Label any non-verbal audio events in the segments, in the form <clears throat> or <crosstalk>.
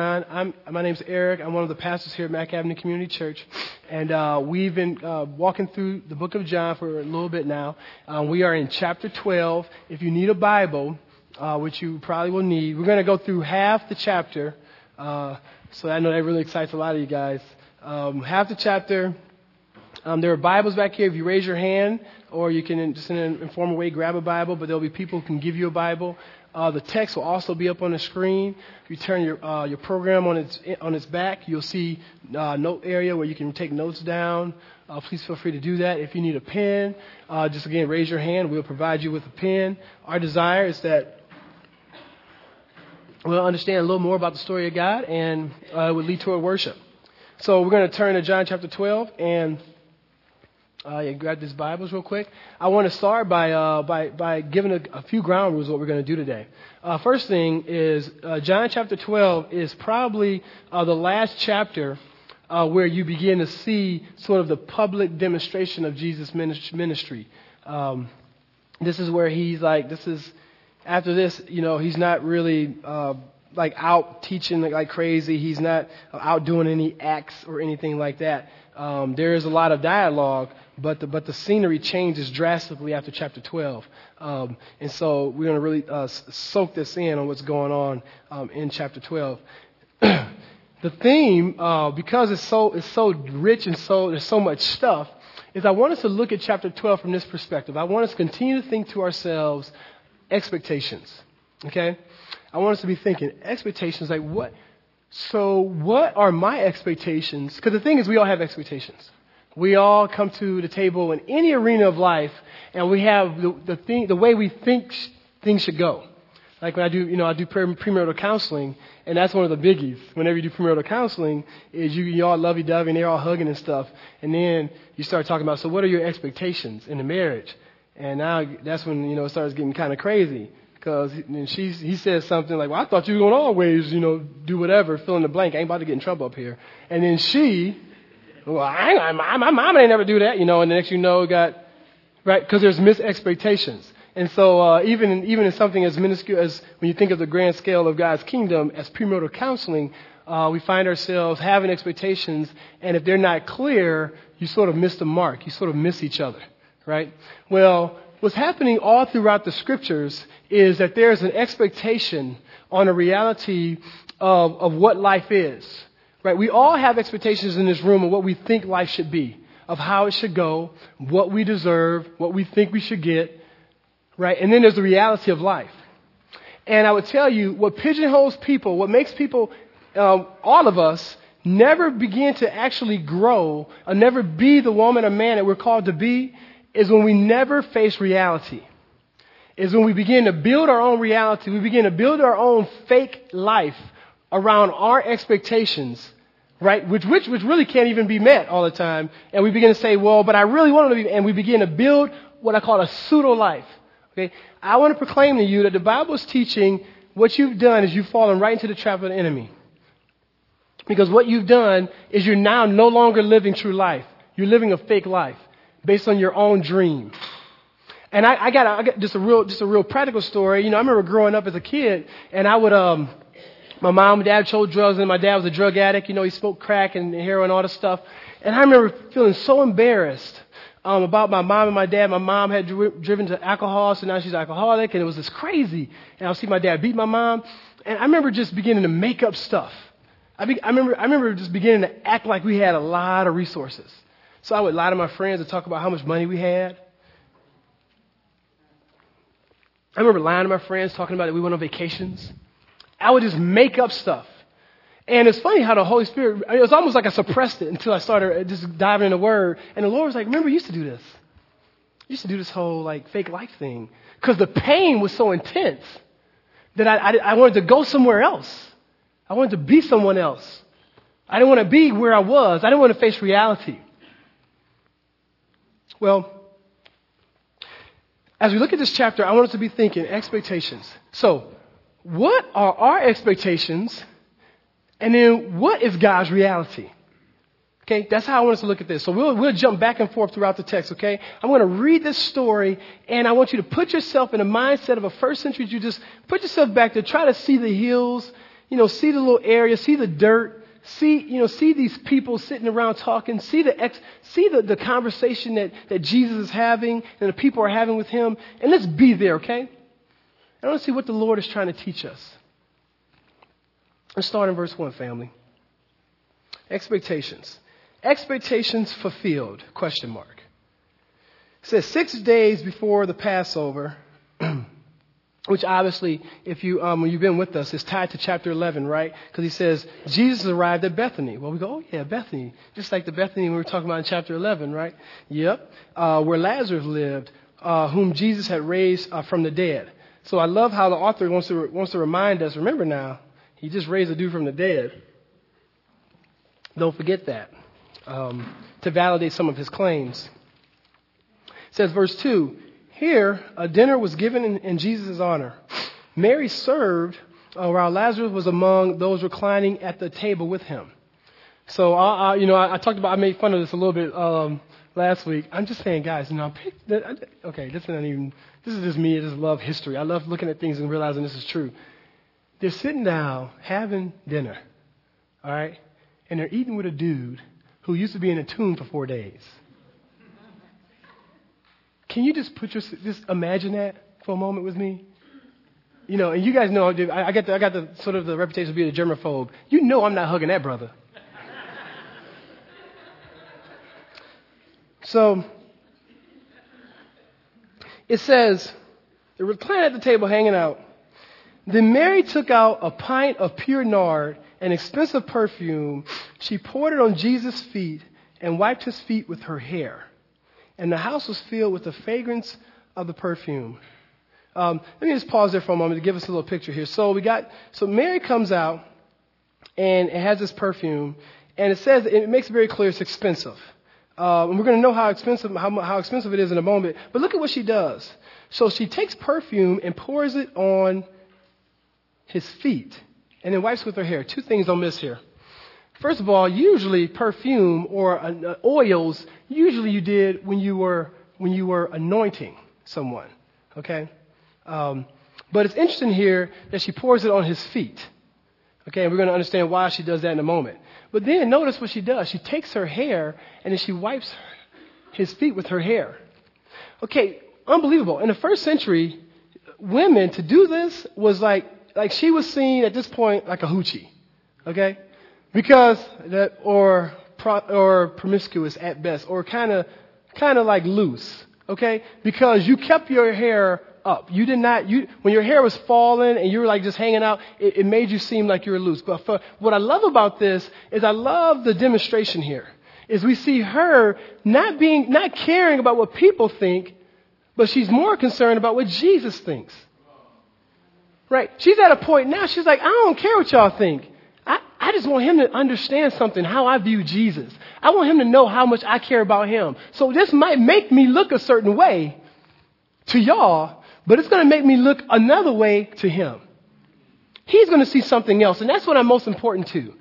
I'm, my name's Eric. I'm one of the pastors here at Mack Avenue Community Church. And uh, we've been uh, walking through the book of John for a little bit now. Uh, we are in chapter 12. If you need a Bible, uh, which you probably will need, we're going to go through half the chapter. Uh, so I know that really excites a lot of you guys. Um, half the chapter. Um, there are Bibles back here. If you raise your hand, or you can just in an informal way grab a Bible, but there'll be people who can give you a Bible. Uh, the text will also be up on the screen. If you turn your, uh, your program on its, on its back, you'll see uh, note area where you can take notes down. Uh, please feel free to do that. If you need a pen, uh, just again raise your hand. We'll provide you with a pen. Our desire is that we'll understand a little more about the story of God and uh, it will lead toward worship. So we're going to turn to John chapter 12 and uh, yeah, grab these Bibles real quick. I want to start by, uh, by, by giving a, a, few ground rules what we're going to do today. Uh, first thing is uh, John chapter 12 is probably uh, the last chapter uh, where you begin to see sort of the public demonstration of Jesus' ministry. Um, this is where he's like, this is, after this, you know, he's not really like out teaching like, like crazy. He's not out doing any acts or anything like that. Um, there is a lot of dialogue, but the, but the scenery changes drastically after chapter 12. Um, and so we're going to really uh, soak this in on what's going on um, in chapter 12. <clears throat> the theme, uh, because it's so, it's so rich and so, there's so much stuff, is I want us to look at chapter 12 from this perspective. I want us to continue to think to ourselves expectations. Okay? I want us to be thinking expectations like what? So, what are my expectations? Because the thing is, we all have expectations. We all come to the table in any arena of life, and we have the, the, thing, the way we think things should go. Like when I do, you know, I do premarital counseling, and that's one of the biggies. Whenever you do premarital counseling, is you, you all lovey-dovey and they're all hugging and stuff, and then you start talking about, so what are your expectations in the marriage? And now that's when you know it starts getting kind of crazy because then she he says something like, "Well, I thought you were gonna always, you know, do whatever, fill in the blank. I ain't about to get in trouble up here." And then she well, I, I, my, my mom ain't never do that, you know, and the next you know, got, right, because there's misexpectations. And so, uh, even, even in something as minuscule as when you think of the grand scale of God's kingdom as premarital counseling, uh, we find ourselves having expectations, and if they're not clear, you sort of miss the mark. You sort of miss each other, right? Well, what's happening all throughout the scriptures is that there's an expectation on a reality of, of what life is. Right? We all have expectations in this room of what we think life should be, of how it should go, what we deserve, what we think we should get. Right? And then there's the reality of life. And I would tell you what pigeonholes people, what makes people, um, all of us, never begin to actually grow or never be the woman or man that we're called to be is when we never face reality. Is when we begin to build our own reality. We begin to build our own fake life around our expectations, right? Which, which, which really can't even be met all the time. And we begin to say, well, but I really want to be, and we begin to build what I call a pseudo life. Okay? I want to proclaim to you that the Bible is teaching what you've done is you've fallen right into the trap of the enemy. Because what you've done is you're now no longer living true life. You're living a fake life based on your own dream. And I, I got, got just a real, just a real practical story. You know, I remember growing up as a kid, and I would, um, my mom and dad sold drugs, and my dad was a drug addict. You know, he smoked crack and heroin, all this stuff. And I remember feeling so embarrassed um, about my mom and my dad. My mom had dri- driven to alcohol, so now she's alcoholic, and it was just crazy. And I would see my dad beat my mom, and I remember just beginning to make up stuff. I, be- I remember, I remember just beginning to act like we had a lot of resources. So I would lie to my friends and talk about how much money we had. I remember lying to my friends, talking about that we went on vacations. I would just make up stuff. And it's funny how the Holy Spirit, it was almost like I suppressed it <laughs> until I started just diving in the Word. And the Lord was like, remember, you used to do this. You used to do this whole like fake life thing. Because the pain was so intense that I, I, I wanted to go somewhere else. I wanted to be someone else. I didn't want to be where I was. I didn't want to face reality. Well, as we look at this chapter, I want us to be thinking expectations. So, what are our expectations? And then what is God's reality? Okay, that's how I want us to look at this. So we'll, we'll jump back and forth throughout the text, okay? I'm going to read this story, and I want you to put yourself in the mindset of a first century Jew. Just put yourself back there, try to see the hills, you know, see the little area, see the dirt, see, you know, see these people sitting around talking, see the ex, see the, the conversation that, that Jesus is having and the people are having with him, and let's be there, okay? I want to see what the Lord is trying to teach us. Let's start in verse 1, family. Expectations. Expectations fulfilled, question mark. It says six days before the Passover, <clears throat> which obviously, if you um, when you've been with us, is tied to chapter 11, right? Because he says Jesus arrived at Bethany. Well, we go, oh yeah, Bethany, just like the Bethany we were talking about in chapter 11, right? Yep, uh, where Lazarus lived, uh, whom Jesus had raised uh, from the dead. So I love how the author wants to wants to remind us. Remember now, he just raised a dude from the dead. Don't forget that um, to validate some of his claims. It says verse two. Here, a dinner was given in, in Jesus' honor. Mary served uh, while Lazarus was among those reclining at the table with him. So, I, I, you know, I, I, talked about, I made fun of this a little bit um, last week. I'm just saying, guys, you know, okay, this isn't even, this is just me. I just love history. I love looking at things and realizing this is true. They're sitting down having dinner, all right, and they're eating with a dude who used to be in a tomb for four days. Can you just put your, just imagine that for a moment with me? You know, and you guys know I, got the, I got the sort of the reputation of being a germaphobe. You know I'm not hugging that brother. so it says they were playing at the table hanging out. Then Mary took out a pint of pure nard, an expensive perfume. She poured it on Jesus' feet and wiped his feet with her hair and the house was filled with the fragrance of the perfume. Um, let me just pause there for a moment to give us a little picture here. So we got, so Mary comes out and it has this perfume, and it says it makes it very clear it's expensive. Uh, and we're going to know how expensive how, how expensive it is in a moment. But look at what she does. So she takes perfume and pours it on his feet, and then wipes with her hair. Two things don't miss here. First of all, usually perfume or uh, oils, usually you did when you were when you were anointing someone. Okay, um, but it's interesting here that she pours it on his feet. Okay, and we're going to understand why she does that in a moment. But then notice what she does. She takes her hair and then she wipes his feet with her hair. Okay, unbelievable. In the first century, women to do this was like like she was seen at this point like a hoochie. Okay? Because that, or, or promiscuous at best, or kind of, kind of like loose. Okay? Because you kept your hair up. You did not, you, when your hair was falling and you were like just hanging out, it, it made you seem like you were loose. But for, what I love about this is I love the demonstration here. Is we see her not being, not caring about what people think, but she's more concerned about what Jesus thinks. Right? She's at a point now, she's like, I don't care what y'all think. I just want him to understand something, how I view Jesus. I want him to know how much I care about him. So this might make me look a certain way to y'all, but it's going to make me look another way to him. He's going to see something else, and that's what I'm most important to.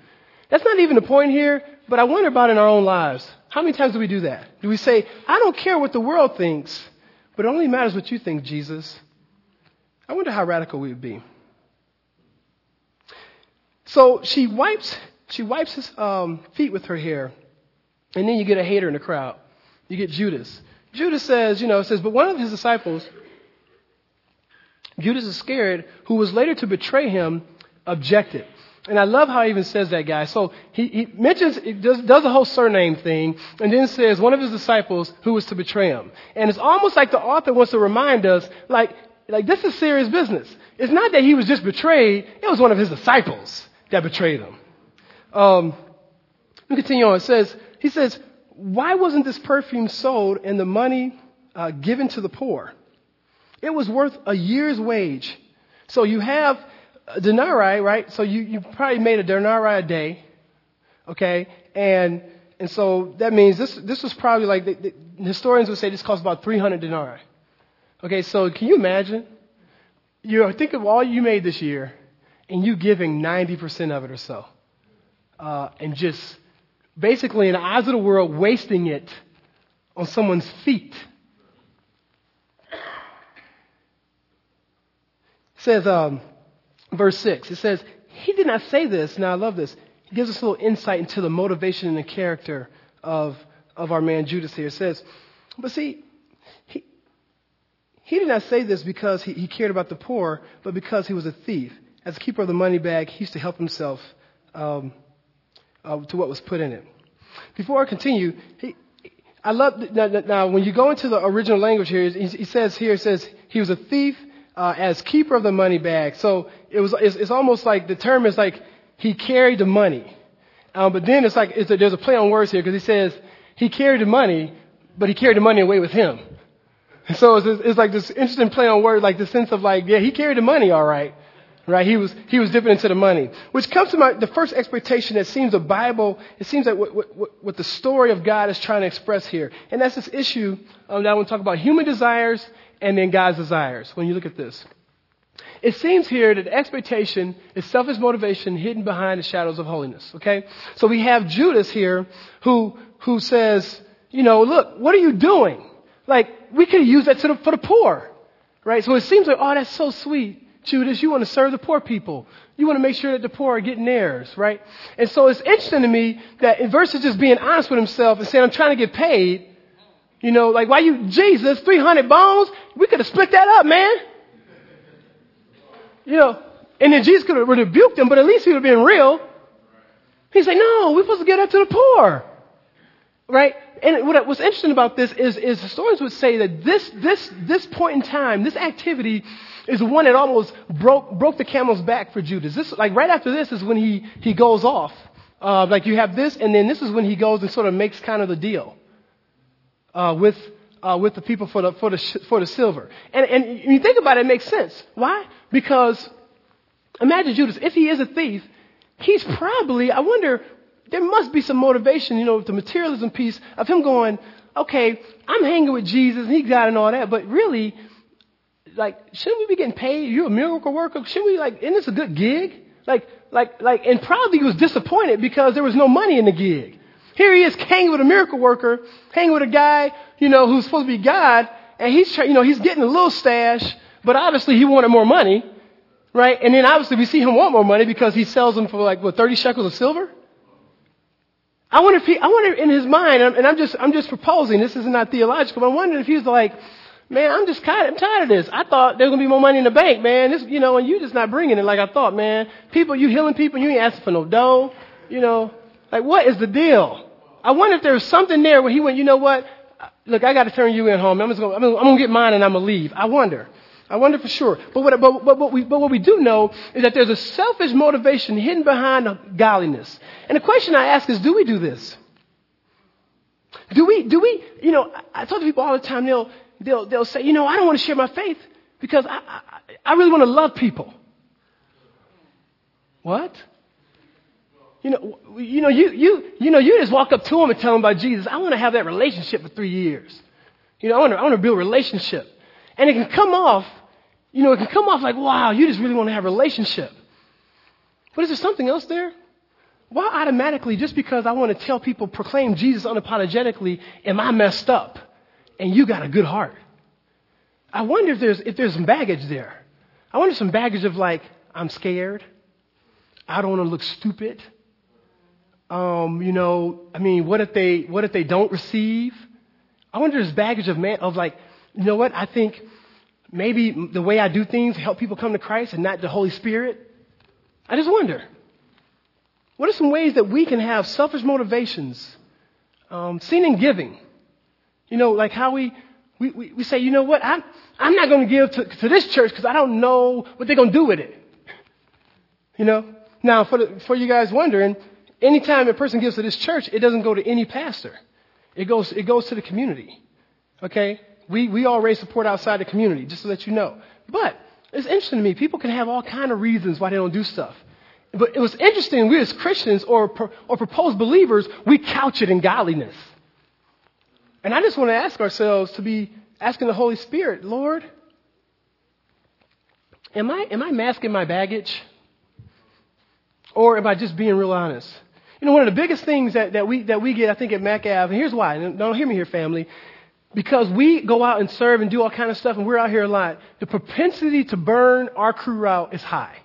That's not even the point here, but I wonder about in our own lives. How many times do we do that? Do we say, I don't care what the world thinks, but it only matters what you think, Jesus? I wonder how radical we would be. So she wipes, she wipes his um, feet with her hair, and then you get a hater in the crowd. You get Judas. Judas says, you know, says, but one of his disciples, Judas Iscariot, who was later to betray him, objected. And I love how he even says that, guy. So he, he mentions, he does, does a whole surname thing, and then says one of his disciples who was to betray him. And it's almost like the author wants to remind us, like, like this is serious business. It's not that he was just betrayed, it was one of his disciples that betrayed him. Um, we continue on. It says, he says, why wasn't this perfume sold and the money uh, given to the poor? It was worth a year's wage. So you have a denarii, right? So you, you probably made a denarii a day, okay? And and so that means this this was probably like the, the historians would say this cost about 300 denarii. Okay, so can you imagine? You think of all you made this year, and you giving 90% of it or so. Uh, and just basically, in the eyes of the world, wasting it on someone's feet. It says, um, verse 6, it says, he did not say this. Now I love this. He gives us a little insight into the motivation and the character of, of our man Judas here. It says, but see, he, he did not say this because he, he cared about the poor, but because he was a thief. As a keeper of the money bag, he used to help himself um, uh, to what was put in it. Before I continue, he, I love now, now, when you go into the original language here. He, he says here it says he was a thief uh, as keeper of the money bag. So it was it's, it's, almost like the term is like he carried the money, um, but then it's like it's a, there's a play on words here because he says he carried the money, but he carried the money away with him. And so it's, it's like this interesting play on words, like the sense of like yeah he carried the money all right, right? He was, he was dipping into the money. Which comes to my, the first expectation that seems the Bible, it seems like what, what, what the story of God is trying to express here. And that's this issue um, that I want to talk about human desires and then God's desires when you look at this. It seems here that expectation is selfish motivation hidden behind the shadows of holiness. Okay? So we have Judas here who, who says, you know, look, what are you doing? Like, we could use that the, for the poor. Right? So it seems like, oh, that's so sweet. Judas, you want to serve the poor people. You want to make sure that the poor are getting theirs, right? And so it's interesting to me that in versus just being honest with himself and saying, I'm trying to get paid, you know, like, why you, Jesus, 300 bones? We could have split that up, man. You know, and then Jesus could have rebuked him, but at least he would have been real. He's like, no, we're supposed to get that to the poor. Right? And what, what's interesting about this is, is historians would say that this, this, this point in time, this activity is one that almost broke, broke the camel's back for Judas. This, like right after this is when he, he goes off. Uh, like you have this, and then this is when he goes and sort of makes kind of the deal uh, with, uh, with the people for the, for the, for the silver. And, and you think about it, it makes sense. Why? Because imagine Judas, if he is a thief, he's probably, I wonder, there must be some motivation, you know, the materialism piece of him going, okay, I'm hanging with Jesus and he got and all that, but really, like, shouldn't we be getting paid? You're a miracle worker. Shouldn't we, like, isn't this a good gig? Like, like, like, and probably he was disappointed because there was no money in the gig. Here he is hanging with a miracle worker, hanging with a guy, you know, who's supposed to be God, and he's, you know, he's getting a little stash, but obviously he wanted more money, right? And then obviously we see him want more money because he sells them for like, what, 30 shekels of silver? I wonder if he, I wonder in his mind, and I'm just, I'm just proposing, this is not theological, but I'm wondering if he's like, man, I'm just of, I'm tired of this. I thought there was going to be more money in the bank, man. This, you know, and you just not bringing it like I thought, man. People, you healing people, you ain't asking for no dough. You know, like what is the deal? I wonder if there was something there where he went, you know what? Look, I got to turn you in home. I'm going, I'm going to get mine and I'm going to leave. I wonder. I wonder for sure. But what, but, but, what we, but what we do know is that there's a selfish motivation hidden behind godliness. And the question I ask is, do we do this? Do we, do we, you know, I talk to people all the time, they'll, they'll, they'll say, you know, I don't want to share my faith because I, I, I really want to love people. What? You know, you know, you, you, you know, you just walk up to them and tell them about Jesus. I want to have that relationship for three years. You know, I want to, I want to build a relationship. And it can come off, you know, it can come off like, wow, you just really want to have a relationship. But is there something else there? Why automatically, just because I want to tell people, proclaim Jesus unapologetically, am I messed up? and you got a good heart. I wonder if there's, if there's some baggage there. I wonder some baggage of like, I'm scared. I don't want to look stupid. Um, you know, I mean, what if they, what if they don't receive? I wonder there's baggage of man, of like, you know what? I think maybe the way I do things help people come to Christ and not the Holy Spirit. I just wonder. What are some ways that we can have selfish motivations, um, seen in giving? You know, like how we, we, we, we say, you know what, I'm, I'm not going to give to, to this church because I don't know what they're going to do with it. <laughs> You know? Now, for, the, for you guys wondering, anytime a person gives to this church, it doesn't go to any pastor. It goes, it goes to the community. Okay? We, we already support outside the community, just to let you know. But it's interesting to me. People can have all kind of reasons why they don't do stuff. But it was interesting, we as Christians or, or proposed believers, we couch it in godliness. And I just want to ask ourselves to be asking the Holy Spirit, Lord, am I, am I masking my baggage? Or am I just being real honest? You know, one of the biggest things that, that, we, that we get, I think, at Mack Ave, and here's why, don't hear me here, family, because we go out and serve and do all kind of stuff, and we're out here a lot, the propensity to burn our crew out is high.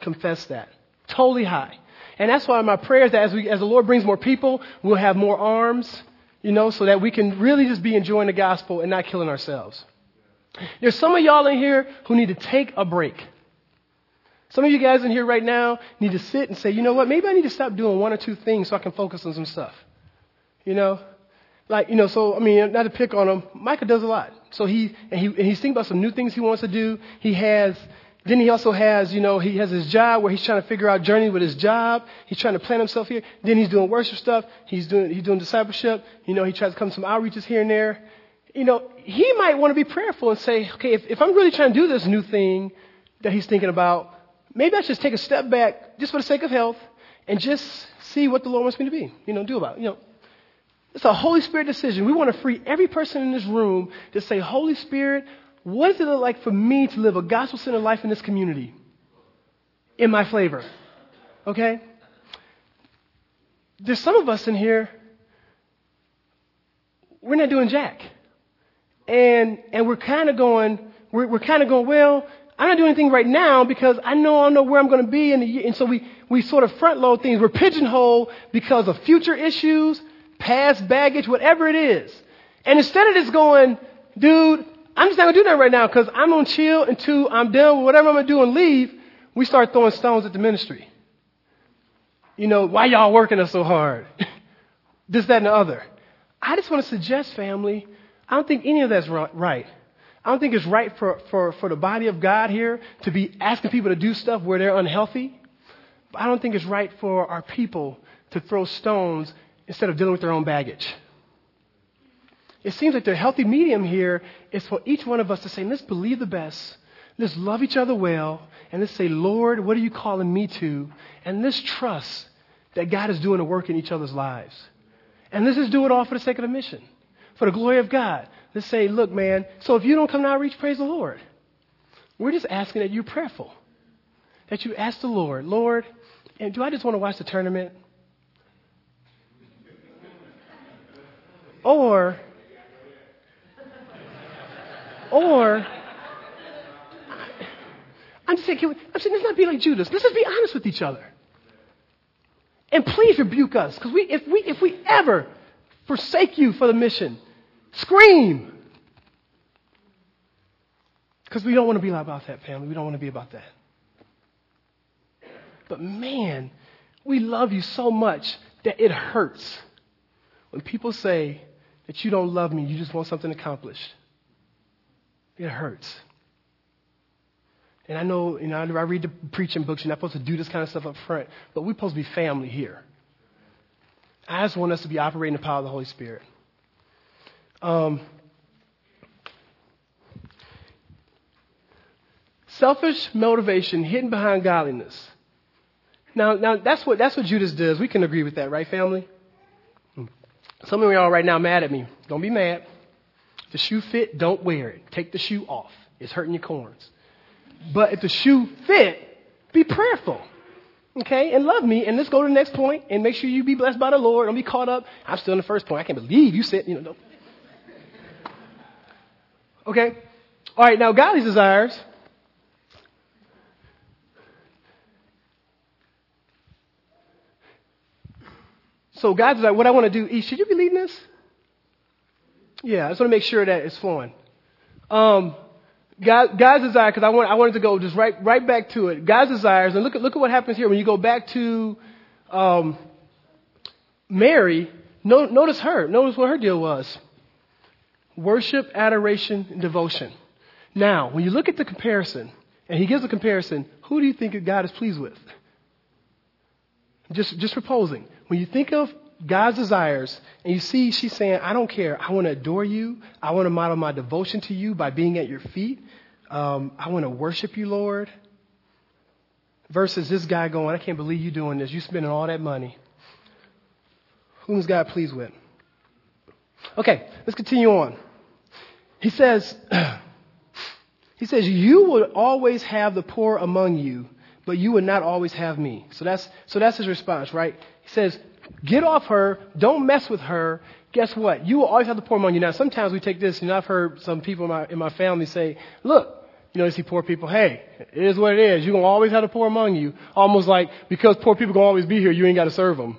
confess that. Totally high. And that's why my prayer is that as, we, as the Lord brings more people, we'll have more arms, you know, so that we can really just be enjoying the gospel and not killing ourselves. There's some of y'all in here who need to take a break. Some of you guys in here right now need to sit and say, you know what, maybe I need to stop doing one or two things so I can focus on some stuff. You know? Like, you know, so, I mean, not to pick on him, Micah does a lot. So he, and he, and he's thinking about some new things he wants to do. He has, then he also has, you know, he has his job where he's trying to figure out journey with his job. He's trying to plan himself here. Then he's doing worship stuff. He's doing, he's doing discipleship. You know, he tries to come to some outreaches here and there. You know, he might want to be prayerful and say, okay, if, if I'm really trying to do this new thing that he's thinking about, maybe I should just take a step back just for the sake of health and just see what the Lord wants me to be, you know, do about it. You know, it's a Holy Spirit decision. We want to free every person in this room to say, Holy Spirit, what does it look like for me to live a gospel centered life in this community? In my flavor. Okay? There's some of us in here, we're not doing jack. And, and we're kind of going, we're, we're kind of going, well, I'm not doing anything right now because I know I don't know where I'm going to be. In the, year. and so we, we sort of front load things. We're pigeonholed because of future issues, past baggage, whatever it is. And instead of just going, dude, I'm just not going to do that right now because I'm going to chill until I'm done with whatever I'm going to do and leave, we start throwing stones at the ministry. You know, why y'all working us so hard? <laughs> this, that, and the other. I just want to suggest, family, I don't think any of that's right. I don't think it's right for, for, for the body of God here to be asking people to do stuff where they're unhealthy. But I don't think it's right for our people to throw stones instead of dealing with their own baggage. It seems like the healthy medium here is for each one of us to say, let's believe the best, let's love each other well, and let's say, Lord, what are you calling me to? And let's trust that God is doing a work in each other's lives. And let's just do it all for the sake of the mission, for the glory of God. Let's say, look, man, so if you don't come to outreach, praise the Lord. We're just asking that you're prayerful. That you ask the Lord, Lord, and do I just want to watch the tournament? Or, or, I'm just saying, we, I'm saying, let's not be like Judas. Let's just be honest with each other. And please rebuke us, because we, if, we, if we ever forsake you for the mission, Scream! Because we don't want to be about that, family. We don't want to be about that. But man, we love you so much that it hurts when people say that you don't love me, you just want something accomplished. It hurts. And I know, you know, I read the preaching books, you're not supposed to do this kind of stuff up front, but we're supposed to be family here. I just want us to be operating the power of the Holy Spirit. Um, selfish motivation hidden behind godliness. Now, now that's what that's what Judas does. We can agree with that, right, family? Some of y'all right now mad at me. Don't be mad. If the shoe fit, don't wear it. Take the shoe off. It's hurting your corns. But if the shoe fit, be prayerful. Okay? And love me. And let's go to the next point and make sure you be blessed by the Lord. Don't be caught up. I'm still in the first point. I can't believe you said, you know. Okay? All right, now godly desires. So God's like, what I want to do, should you be leading this? Yeah, I just want to make sure that it's flowing. Um, God, God's desire, because I, want, I wanted to go just right, right back to it. God's desires, and look at, look at what happens here. When you go back to um, Mary, no, notice her. Notice what her deal was worship, adoration, and devotion. Now, when you look at the comparison, and he gives a comparison, who do you think God is pleased with? Just, just proposing. When you think of God's desires, and you see she's saying, I don't care. I want to adore you. I want to model my devotion to you by being at your feet. Um, I want to worship you, Lord. Versus this guy going, I can't believe you doing this. You're spending all that money. Whom is God pleased with? Okay, let's continue on. He says, <clears throat> he says, you will always have the poor among you, but you will not always have me. So that's, so that's his response, right? He says, get off her. Don't mess with her. Guess what? You will always have the poor among you. Now, sometimes we take this, and I've heard some people in my, in my family say, look, You know, you see poor people, hey, it is what it is. You're going to always have the poor among you. Almost like because poor people going to always be here, you ain't got to serve them.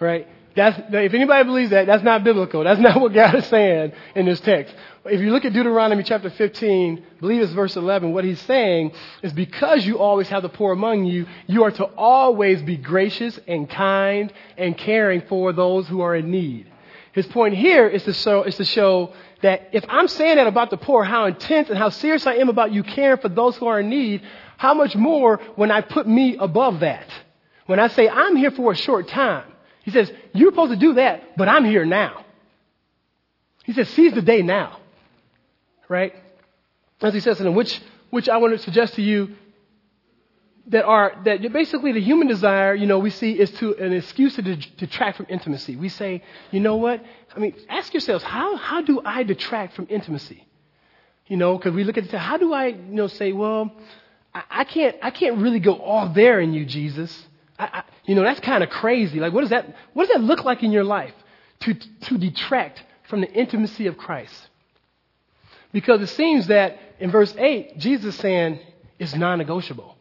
Right? That's, if anybody believes that, that's not biblical. That's not <laughs> what God is saying in this text. If you look at Deuteronomy chapter 15, I believe it's verse 11, what he's saying is because you always have the poor among you, you are to always be gracious and kind and caring for those who are in need. His point here is to show, is to show that if I'm saying that about the poor, how intense and how serious I am about you caring for those who are in need, how much more when I put me above that? When I say I'm here for a short time, he says, you're supposed to do that, but I'm here now. He says, seize the day now. Right? As he says, and which, which I want to suggest to you that are, that basically the human desire, you know, we see is to an excuse to detract from intimacy. We say, you know what? I mean, ask yourselves, how, how do I detract from intimacy? You know, because we look at it, how do I, you know, say, well, I, I, can't, I can't really go all there in you, Jesus. I, I, you know, that's kind of crazy. Like, what does that, what does that look like in your life to, to detract from the intimacy of Christ? Because it seems that in verse 8, Jesus is saying it's non-negotiable.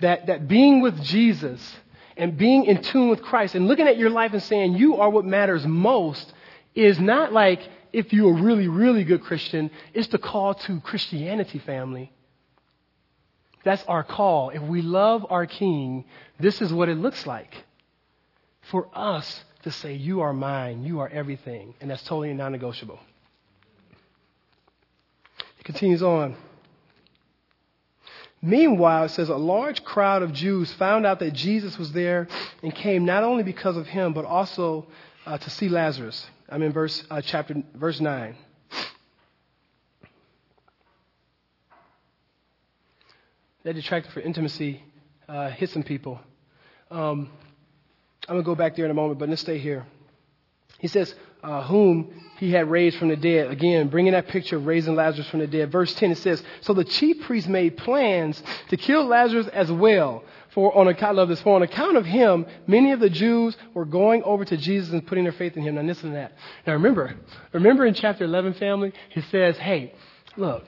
That, that being with Jesus and being in tune with Christ and looking at your life and saying you are what matters most is not like if you're a really, really good Christian, it's the call to Christianity, family. That's our call. If we love our King, this is what it looks like for us to say, You are mine, you are everything. And that's totally non negotiable. It continues on. Meanwhile, it says a large crowd of Jews found out that Jesus was there and came not only because of him, but also uh, to see Lazarus. I'm in verse uh, chapter verse nine. That detracted for intimacy uh, hit some people. Um, I'm gonna go back there in a moment, but let's stay here. He says, uh, whom he had raised from the dead. Again, bringing that picture of raising Lazarus from the dead. Verse 10, it says, So the chief priests made plans to kill Lazarus as well. For on account, I love this, for on account of him, many of the Jews were going over to Jesus and putting their faith in him. Now listen to that. Now remember, remember in chapter 11, family, he says, hey, look,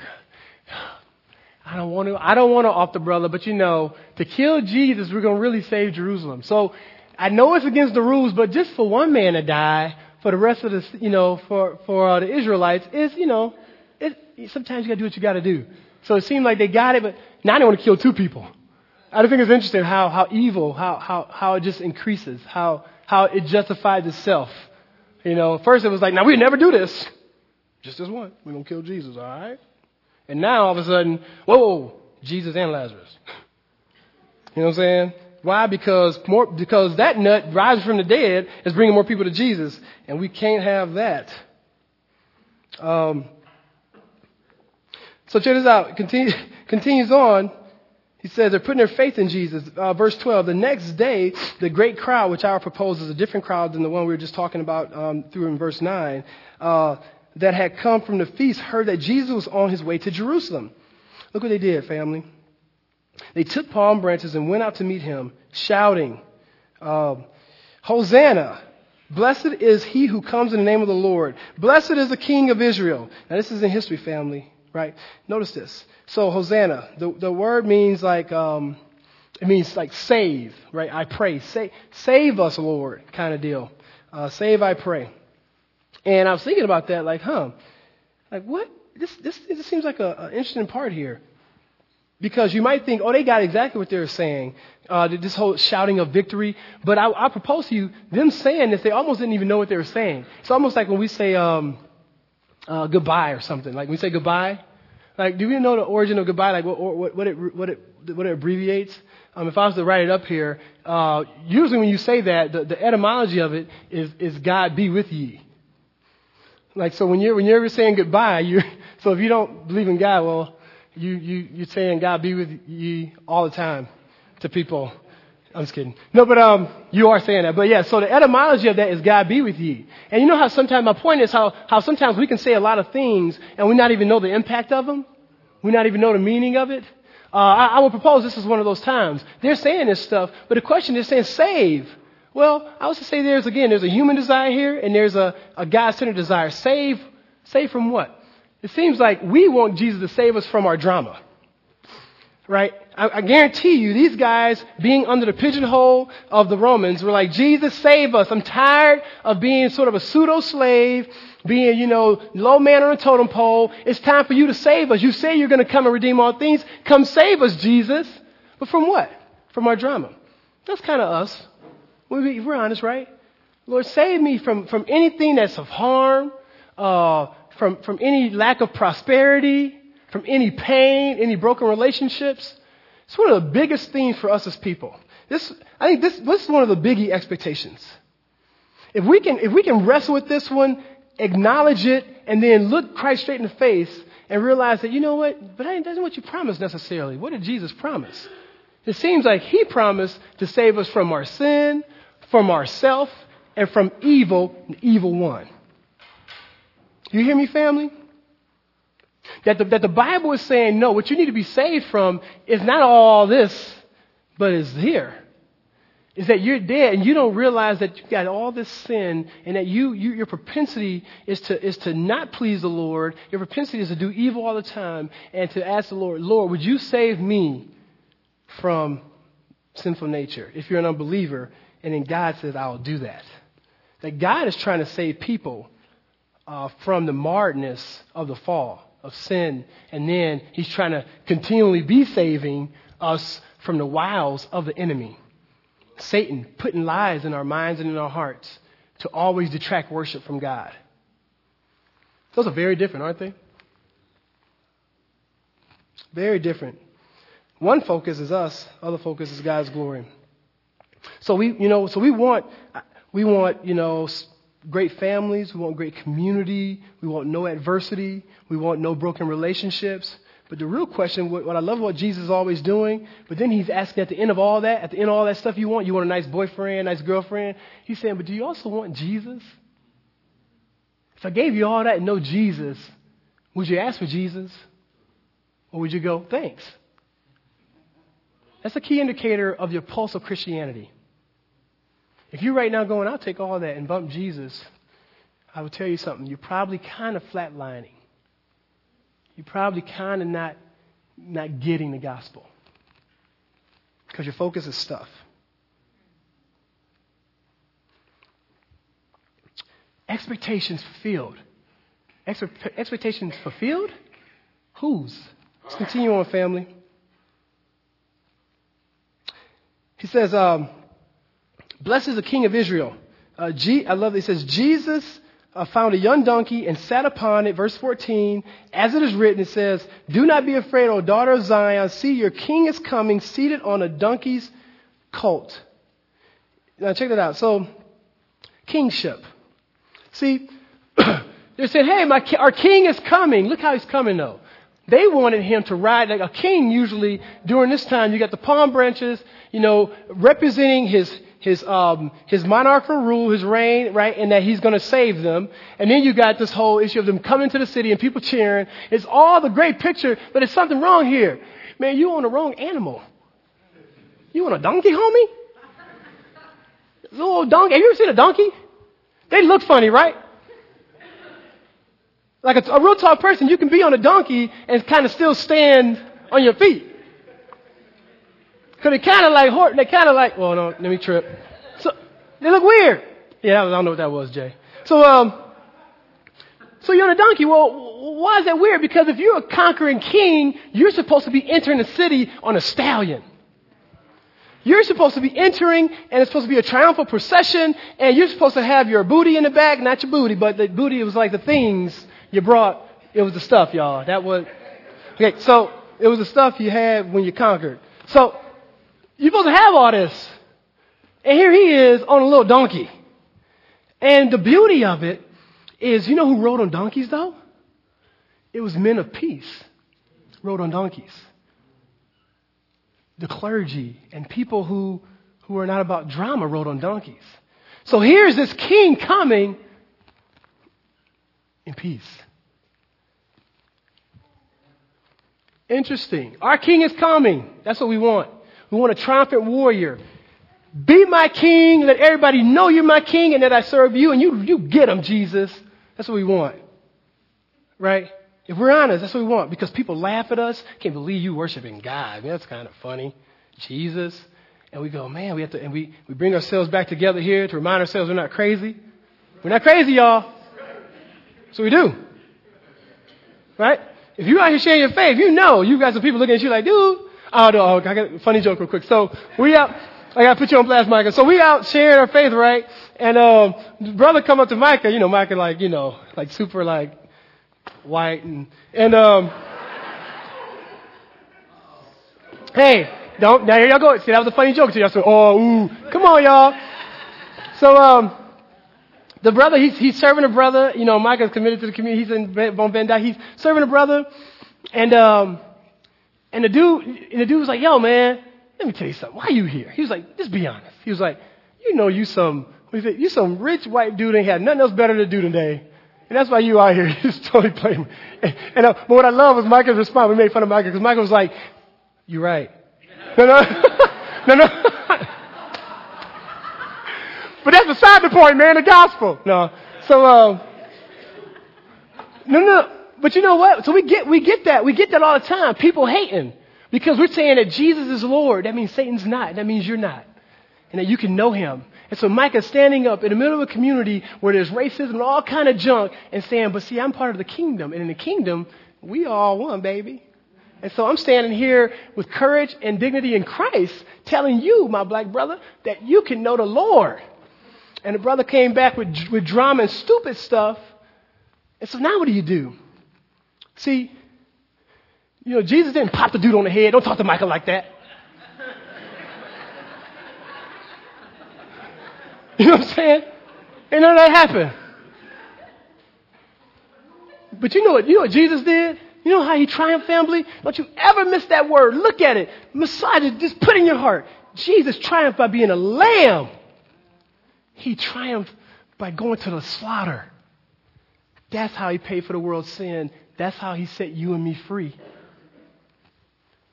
I don't want to, I don't want to off the brother, but you know, to kill Jesus, we're going to really save Jerusalem. So I know it's against the rules, but just for one man to die, for the rest of the, you know, for, for uh, the Israelites is, you know, it, sometimes you got to do what you got to do. So it seemed like they got it, but now they want to kill two people. I think it's interesting how, how evil, how, how, how it just increases, how, how it justifies itself. You know, first it was like, now we never do this. Just this one. We're going to kill Jesus, all right? And now all of a sudden, whoa, Jesus and Lazarus. You know what I'm saying? Why? Because more, because that nut rising from the dead is bringing more people to Jesus, and we can't have that. Um, so check this out. Continue, <laughs> continues on. He says they're putting their faith in Jesus. Uh, verse 12. The next day, the great crowd, which I propose is a different crowd than the one we were just talking about um, through in verse 9, uh, that had come from the feast, heard that Jesus was on his way to Jerusalem. Look what they did, family. They took palm branches and went out to meet him, shouting, uh, Hosanna! Blessed is he who comes in the name of the Lord. Blessed is the King of Israel. Now, this is in history, family, right? Notice this. So, Hosanna, the, the word means like, um, it means like save, right? I pray. Save, save us, Lord, kind of deal. Uh, save, I pray. And I was thinking about that, like, huh? Like, what? This, this, this seems like an interesting part here. Because you might think, oh, they got exactly what they're saying, uh, this whole shouting of victory. But I, I propose to you, them saying this, they almost didn't even know what they were saying. It's almost like when we say um, uh, goodbye or something. Like when we say goodbye, like do we know the origin of goodbye? Like what, what, what, it, what, it, what it abbreviates? Um, if I was to write it up here, uh, usually when you say that, the, the etymology of it is, is God be with ye. Like so, when you're when you're ever saying goodbye, you <laughs> so if you don't believe in God, well, you, you, you're saying God be with you all the time to people. I'm just kidding. No, but um, you are saying that. But yeah, so the etymology of that is God be with you. And you know how sometimes, my point is how, how sometimes we can say a lot of things and we not even know the impact of them. We not even know the meaning of it. Uh, I, I would propose this is one of those times. They're saying this stuff, but the question is saying save. Well, I was to say there's again, there's a human desire here and there's a, a God-centered desire. Save, save from what? It seems like we want Jesus to save us from our drama. Right? I, I guarantee you, these guys being under the pigeonhole of the Romans were like, Jesus, save us. I'm tired of being sort of a pseudo slave, being, you know, low man on a totem pole. It's time for you to save us. You say you're going to come and redeem all things. Come save us, Jesus. But from what? From our drama. That's kind of us. We're honest, right? Lord, save me from, from anything that's of harm, uh, from, from any lack of prosperity, from any pain, any broken relationships. It's one of the biggest themes for us as people. This, I think this, this is one of the biggie expectations. If we can, if we can wrestle with this one, acknowledge it, and then look Christ straight in the face and realize that, you know what, but that isn't what you promised necessarily. What did Jesus promise? It seems like he promised to save us from our sin, from ourself, and from evil, the evil one. You hear me, family? That the, that the Bible is saying, no, what you need to be saved from is not all this, but is here. Is that you're dead and you don't realize that you've got all this sin and that you, you, your propensity is to, is to not please the Lord. Your propensity is to do evil all the time and to ask the Lord, Lord, would you save me from sinful nature? If you're an unbeliever, and then God says, I'll do that. That God is trying to save people uh, from the marredness of the fall of sin. And then he's trying to continually be saving us from the wiles of the enemy. Satan putting lies in our minds and in our hearts to always detract worship from God. Those are very different, aren't they? Very different. One focus is us, other focus is God's glory. So we, you know, so we want, we want, you know, great families. We want great community. We want no adversity. We want no broken relationships. But the real question, what, I love what Jesus is always doing, but then he's asking at the end of all that, at the end of all that stuff you want, you want a nice boyfriend, nice girlfriend. He's saying, but do you also want Jesus? If I gave you all that and no Jesus, would you ask for Jesus? Or would you go, thanks? That's a key indicator of your pulse of Christianity. If you're right now going, I'll take all that and bump Jesus, I will tell you something. You're probably kind of flatlining. You're probably kind of not, not getting the gospel because your focus is stuff. Expectations fulfilled. Expe- expectations fulfilled? Whose? Let's continue on, family. He says, um, Blessed is the King of Israel. Uh, G, I love it. It says, Jesus uh, found a young donkey and sat upon it. Verse 14, as it is written, it says, Do not be afraid, O daughter of Zion. See, your king is coming, seated on a donkey's colt. Now, check that out. So, kingship. See, <clears throat> they said, Hey, my, our king is coming. Look how he's coming, though. They wanted him to ride like a king usually during this time. You got the palm branches, you know, representing his, his, um, his monarchical rule, his reign, right? And that he's going to save them. And then you got this whole issue of them coming to the city and people cheering. It's all the great picture, but it's something wrong here. Man, you on the wrong animal. You on a donkey, homie? Little donkey. Have you ever seen a donkey? They look funny, right? Like a, a real tall person, you can be on a donkey and kind of still stand on your feet. Because they kind of like, they kind of like, well, no, let me trip. So, they look weird. Yeah, I don't know what that was, Jay. So, um, so you're on a donkey. Well, why is that weird? Because if you're a conquering king, you're supposed to be entering the city on a stallion. You're supposed to be entering, and it's supposed to be a triumphal procession, and you're supposed to have your booty in the back, not your booty, but the booty was like the things you brought. It was the stuff, y'all. That was, okay, so it was the stuff you had when you conquered. So you're supposed to have all this. And here he is on a little donkey. And the beauty of it is, you know who rode on donkeys though? It was men of peace rode on donkeys. The clergy and people who, who are not about drama rode on donkeys. So here's this king coming in peace. Interesting. Our king is coming. That's what we want. We want a triumphant warrior. Be my king. Let everybody know you're my king and that I serve you. And you, you get them, Jesus. That's what we want. Right? If we're honest, that's what we want because people laugh at us. Can't believe you worshiping God. Man, that's kind of funny. Jesus. And we go, man, we have to, and we, we bring ourselves back together here to remind ourselves we're not crazy. We're not crazy, y'all. So we do. Right? If you're out here sharing your faith, you know you got some people looking at you like, dude. Oh, no, I got a funny joke real quick. So we out, I gotta put you on blast, Micah. So we out sharing our faith, right? And, um, brother come up to Micah, you know, Micah like, you know, like super like white and, and, um, hey, don't, now here y'all go. See, that was a funny joke to y'all. So, oh, ooh. Come on, y'all. So, um, the brother, he's, he's serving a brother. You know, Micah's committed to the community. He's in Dyke. He's serving a brother. And, um, and the dude, and the dude was like, yo, man, let me tell you something. Why are you here? He was like, just be honest. He was like, you know, you some, you some rich white dude ain't had nothing else better to do today. And that's why you out here <laughs> just totally playing. And, and uh, but what I love was Micah's response. We made fun of Micah because Micah was like, you're right. No, no, <laughs> no, no. <laughs> but that's beside the point, man. The gospel. No. So, uh, no, no. But you know what? So we get we get that we get that all the time. People hating because we're saying that Jesus is Lord. That means Satan's not. That means you're not, and that you can know Him. And so Micah's standing up in the middle of a community where there's racism and all kind of junk, and saying, "But see, I'm part of the kingdom, and in the kingdom, we all one, baby." And so I'm standing here with courage and dignity in Christ, telling you, my black brother, that you can know the Lord. And the brother came back with, with drama and stupid stuff. And so now what do you do? See, you know, Jesus didn't pop the dude on the head. Don't talk to Michael like that. <laughs> You know what I'm saying? And none of that happened. But you know what? You know what Jesus did? You know how he triumphed, family? Don't you ever miss that word. Look at it. It. Just put in your heart. Jesus triumphed by being a lamb. He triumphed by going to the slaughter. That's how he paid for the world's sin. That's how he set you and me free.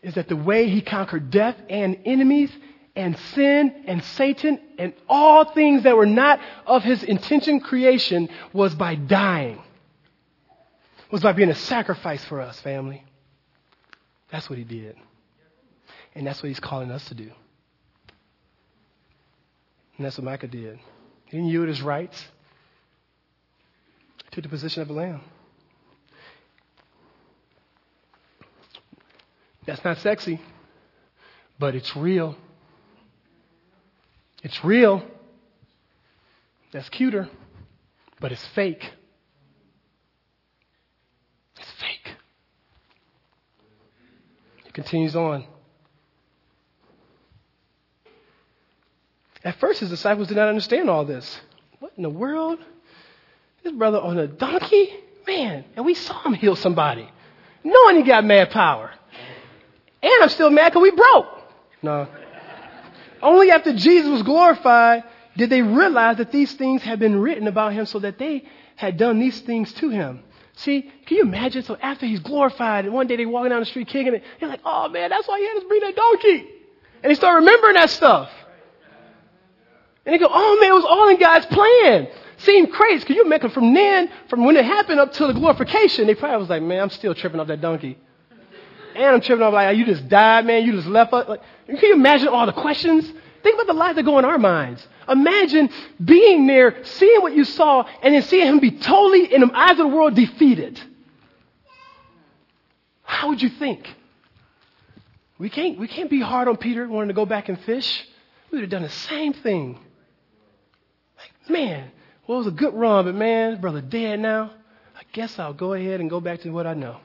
Is that the way he conquered death and enemies and sin and Satan and all things that were not of his intention creation was by dying was by being a sacrifice for us, family. That's what he did. And that's what he's calling us to do. And that's what Micah did. He didn't yield his rights. He took the position of a lamb. That's not sexy, but it's real. It's real. That's cuter, but it's fake. It's fake. It continues on. At first, his disciples did not understand all this. What in the world? This brother on a donkey? Man, and we saw him heal somebody. Knowing he got mad power. And I'm still mad because we broke. No. Only after Jesus was glorified did they realize that these things had been written about him so that they had done these things to him. See, can you imagine? So after he's glorified, and one day they're walking down the street kicking it, they're like, oh man, that's why he had us bring that donkey. And they start remembering that stuff. And they go, oh man, it was all in God's plan. Seemed crazy. Can you imagine from then, from when it happened up to the glorification, they probably was like, man, I'm still tripping off that donkey. And I'm tripping off like, you just died, man. You just left us. Like, can you imagine all the questions? Think about the lies that go in our minds. Imagine being there, seeing what you saw, and then seeing him be totally, in the eyes of the world, defeated. How would you think? We can't, we can't be hard on Peter wanting to go back and fish. We would have done the same thing. Like, man, well, it was a good run, but man, brother dead now. I guess I'll go ahead and go back to what I know.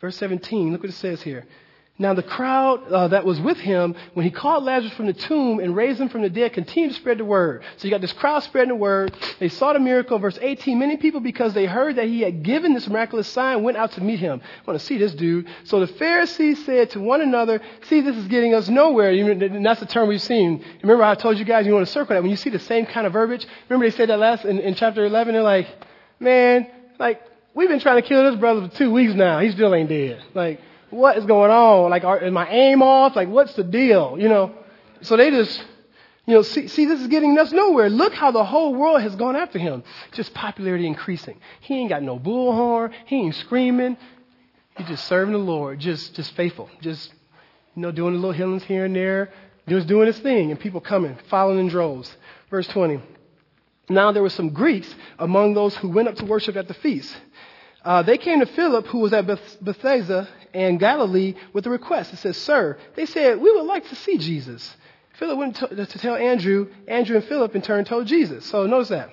Verse 17, look what it says here. Now, the crowd uh, that was with him, when he called Lazarus from the tomb and raised him from the dead, continued to spread the word. So you got this crowd spreading the word. They saw the miracle. Verse 18, many people, because they heard that he had given this miraculous sign, went out to meet him. I want to see this dude. So the Pharisees said to one another, see, this is getting us nowhere. And that's the term we've seen. Remember I told you guys you want to circle that. When you see the same kind of verbiage, remember they said that last in, in chapter 11, they're like, man, like, we've been trying to kill this brother for two weeks now. He still ain't dead. Like, what is going on? Like, are, is my aim off? Like, what's the deal? You know? So they just, You know, see, see, this is getting us nowhere. Look how the whole world has gone after him. Just popularity increasing. He ain't got no bullhorn. He ain't screaming. He's just serving the Lord, just, just faithful. Just, you know, doing the little healings here and there. Just doing his thing. And people coming, following in droves. Verse 20. Now there were some Greeks among those who went up to worship at the feast. Uh, they came to Philip, who was at Beth- Bethsaida and Galilee, with a request. It says, Sir, they said, we would like to see Jesus. Philip went to, to tell Andrew. Andrew and Philip, in turn, told Jesus. So notice that.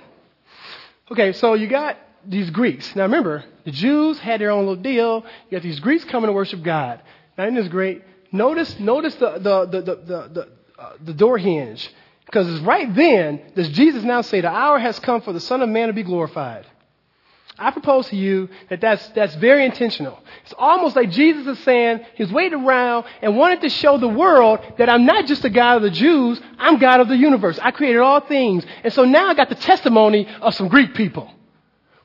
Okay, so you got these Greeks. Now remember, the Jews had their own little deal. You got these Greeks coming to worship God. Now, isn't this great? Notice, notice the, the, the, the, the, uh, the door hinge. Because right then does Jesus now say, The hour has come for the Son of Man to be glorified. I propose to you that that's, that's very intentional. It's almost like Jesus is saying he's waiting around and wanted to show the world that I'm not just a God of the Jews, I'm God of the universe. I created all things. And so now I got the testimony of some Greek people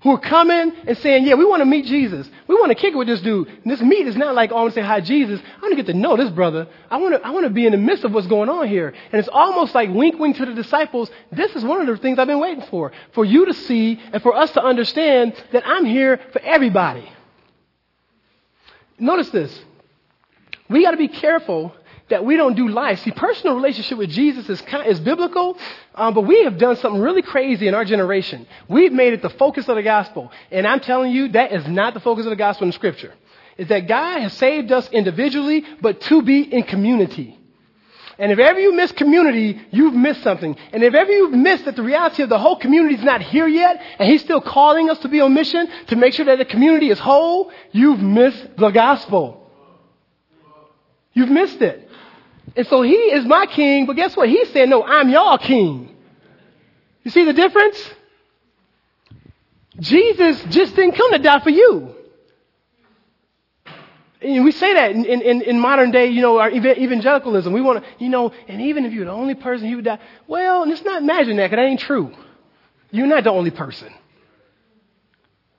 who are coming and saying, yeah, we want to meet Jesus. We want to kick it with this dude. And this meet is not like, oh, I want to say hi, Jesus. I want to get to know this brother. I want to, I want to be in the midst of what's going on here. And it's almost like wink, wink to the disciples. This is one of the things I've been waiting for. For you to see and for us to understand that I'm here for everybody. Notice this. We got to be careful that we don't do life. See, personal relationship with Jesus is, kind is biblical, um, but we have done something really crazy in our generation. We've made it the focus of the gospel. And I'm telling you, that is not the focus of the gospel in Scripture. Is that God has saved us individually, but to be in community. And if ever you miss community, you've missed something. And if ever you've missed that the reality of the whole community is not here yet, and He's still calling us to be on mission to make sure that the community is whole, you've missed the gospel. You've missed it. And so he is my king, but guess what? He said, no, I'm your king. You see the difference? Jesus just didn't come to die for you. And we say that in, in, in modern day, you know, our evangelicalism. We want to, you know, and even if you're the only person, he would die. Well, let's not imagine that, because that ain't true. You're not the only person.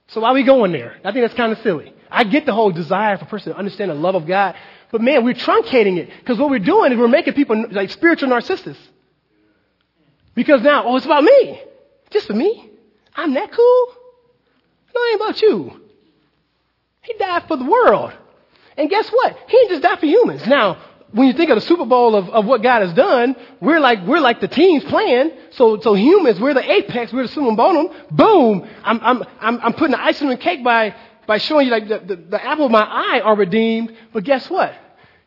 So why are we going there? I think that's kind of silly. I get the whole desire for a person to understand the love of God, but man, we're truncating it because what we're doing is we're making people like spiritual narcissists. Because now, oh, it's about me. Just for me. I'm that cool. No, it ain't about you. He died for the world. And guess what? He didn't just die for humans. Now, when you think of the Super Bowl of, of what God has done, we're like, we're like the teams playing. So, so humans, we're the apex, we're the summum bonum. Boom! I'm, I'm, I'm, I'm putting the icing on the cake by, by showing you like the, the, the apple of my eye are redeemed. But guess what?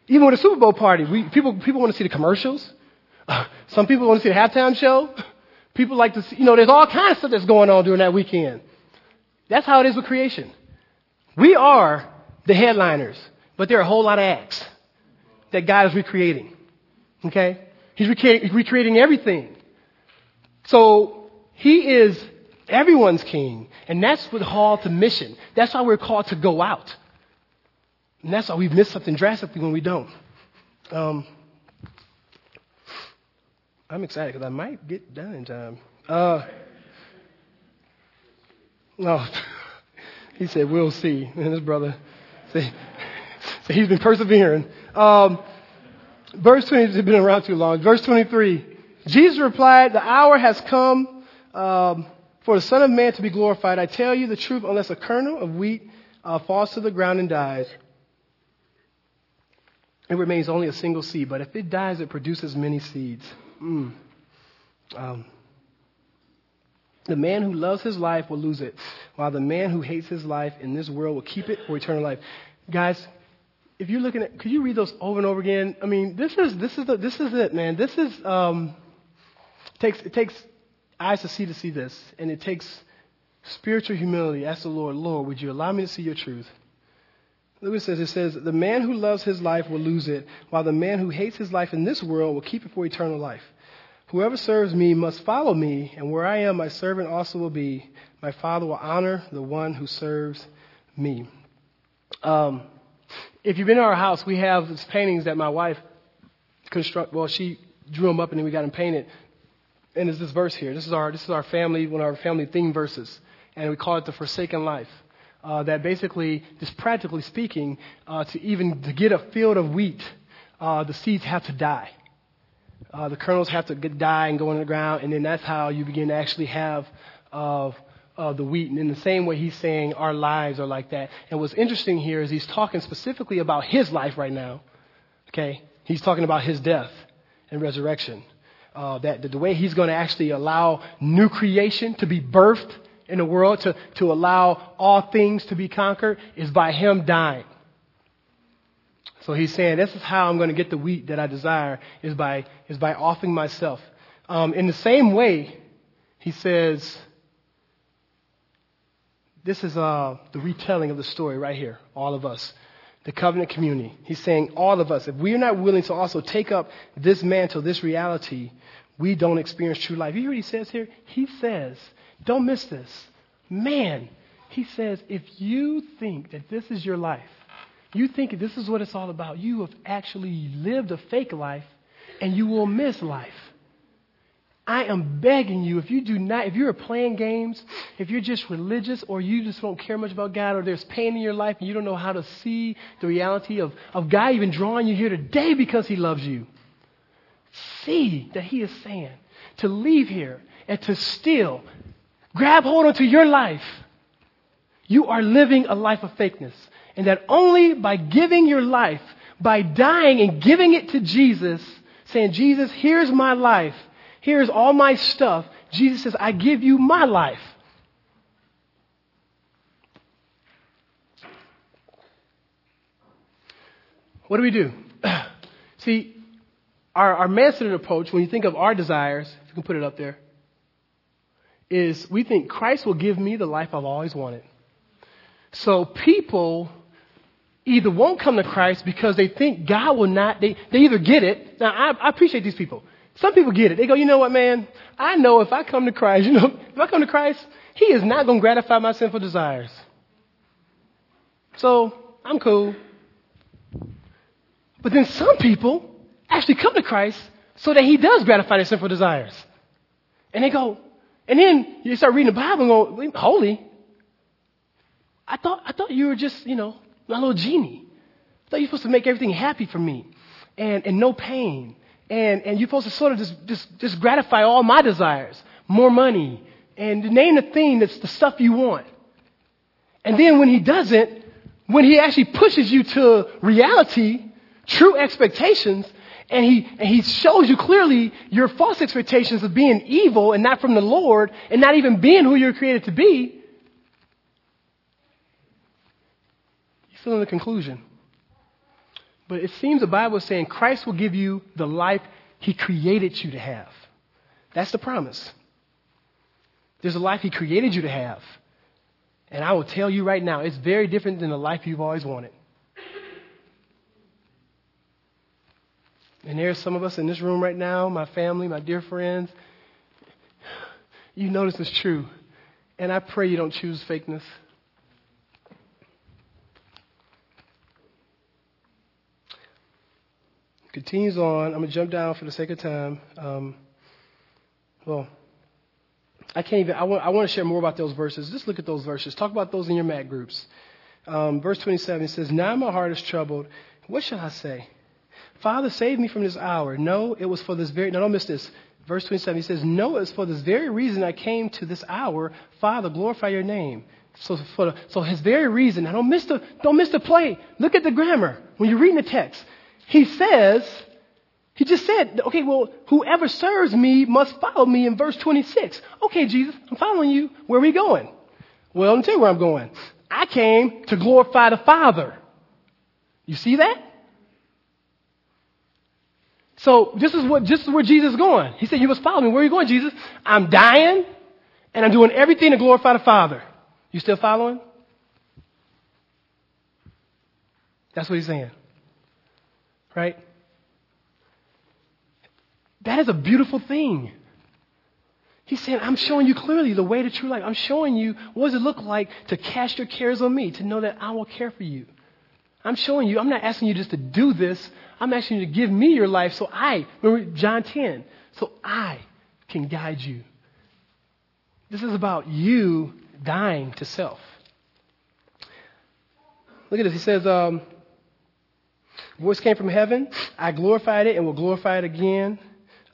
Even with a Super Bowl party, we, people, people want to see the commercials. <laughs> Some people want to see the halftime show. <laughs> People like to see, you know, there's all kinds of stuff that's going on during that weekend. That's how it is with creation. We are the headliners, but there are a whole lot of acts that God is recreating. Okay? He's recreating, recreating everything. So, He is everyone's king. And that's what called to mission. That's why we're called to go out. And that's why we miss something drastically when we don't. Um, I'm excited because I might get done in time. Uh, no, <laughs> he said, "We'll see." <laughs> And his brother said, <laughs> so he's been persevering. Um, verse 20 has been around too long. Verse 23. Jesus replied, "The hour has come um, for the Son of Man to be glorified. I tell you the truth, unless a kernel of wheat uh, falls to the ground and dies." it remains only a single seed, but if it dies, it produces many seeds. Mm. Um, the man who loves his life will lose it, while the man who hates his life in this world will keep it for eternal life. Guys, if you're looking at, could you read those over and over again? I mean, this is this is the, this is it, man. This is um, takes it takes eyes to see to see this, and it takes spiritual humility. Ask the Lord, Lord, would you allow me to see your truth? Look says, it says, the man who loves his life will lose it, while the man who hates his life in this world will keep it for eternal life. Whoever serves me must follow me, and where I am, my servant also will be. My Father will honor the one who serves me. Um, if you've been in our house, we have these paintings that my wife construct. Well, she drew them up, and then we got them painted. And there's this verse here. This is our this is our family one of our family theme verses, and we call it the Forsaken Life uh, that basically, just practically speaking, uh, to even to get a field of wheat, uh, the seeds have to die. uh, the kernels have to get, die and go in the ground, and then that's how you begin to actually have uh, the wheat. And in the same way, he's saying our lives are like that. And what's interesting here is he's talking specifically about his life right now. Okay? He's talking about his death and resurrection. Uh, that, the way he's going to actually allow new creation to be birthed in the world, to, to allow all things to be conquered, is by him dying. So he's saying, this is how I'm going to get the wheat that I desire, is by, is by offering myself. Um, in the same way, he says, this is uh, the retelling of the story right here, all of us, the covenant community. He's saying, all of us, if we are not willing to also take up this mantle, this reality, we don't experience true life. You hear what he says here? He says, don't miss this. Man, he says, if you think that this is your life, you think this is what it's all about, you have actually lived a fake life and you will miss life. I am begging you, if you do not, if you're playing games, if you're just religious or you just don't care much about God or there's pain in your life and you don't know how to see the reality of, of God even drawing you here today because He loves you, see that He is saying to leave here and to still grab hold onto your life. You are living a life of fakeness. And that only by giving your life, by dying and giving it to Jesus, saying, Jesus, here's my life, here's all my stuff, Jesus says, I give you my life. What do we do? <clears throat> See, our, our Manson approach, when you think of our desires, if you can put it up there, is we think Christ will give me the life I've always wanted. So people either won't come to Christ because they think God will not, they, they either get it. Now, I, I appreciate these people. Some people get it. They go, you know what, man? I know if I come to Christ, <laughs> you know, if I come to Christ, He is not going to gratify my sinful desires. So, I'm cool. But then some people actually come to Christ so that He does gratify their sinful desires. And they go, and then you start reading the Bible and go, holy. I thought, I thought you were just, you know, my little genie. I thought you were supposed to make everything happy for me and, and no pain. And, and you're supposed to sort of just, just, just gratify all my desires. More money. And name the thing that's the stuff you want. And then when he doesn't, when he actually pushes you to reality, true expectations, and he, and he shows you clearly your false expectations of being evil and not from the Lord and not even being who you're created to be, you're still in the conclusion. But it seems the Bible is saying Christ will give you the life he created you to have. That's the promise. There's a life he created you to have. And I will tell you right now, it's very different than the life you've always wanted. And there's some of us in this room right now, my family, my dear friends. You know this is true. And I pray you don't choose fakeness. Continues on. I'm going to jump down for the sake of time. Um, well, I can't even, I want, I want to share more about those verses. Just look at those verses. Talk about those in your mat groups. Um, verse 27 says, Now my heart is troubled. What shall I say? Father, save me from this hour. No, it was for this very, no, don't miss this. Verse 27, he says, No, it's for this very reason I came to this hour. Father, glorify your name. So, for so his very reason. Now don't miss the, don't miss the play. Look at the grammar when you're reading the text. He says, he just said, okay, well, whoever serves me must follow me in verse 26. Okay, Jesus, I'm following you. Where are we going? Well, me tell you where I'm going. I came to glorify the Father. You see that? So this is what this is where Jesus is going. He said, You must follow me. Where are you going, Jesus? I'm dying and I'm doing everything to glorify the Father. You still following? That's what he's saying right? That is a beautiful thing. He's saying, I'm showing you clearly the way to true life. I'm showing you what does it look like to cast your cares on me, to know that I will care for you. I'm showing you, I'm not asking you just to do this. I'm asking you to give me your life so I, remember John 10, so I can guide you. This is about you dying to self. Look at this. He says, um, voice came from heaven. I glorified it and will glorify it again.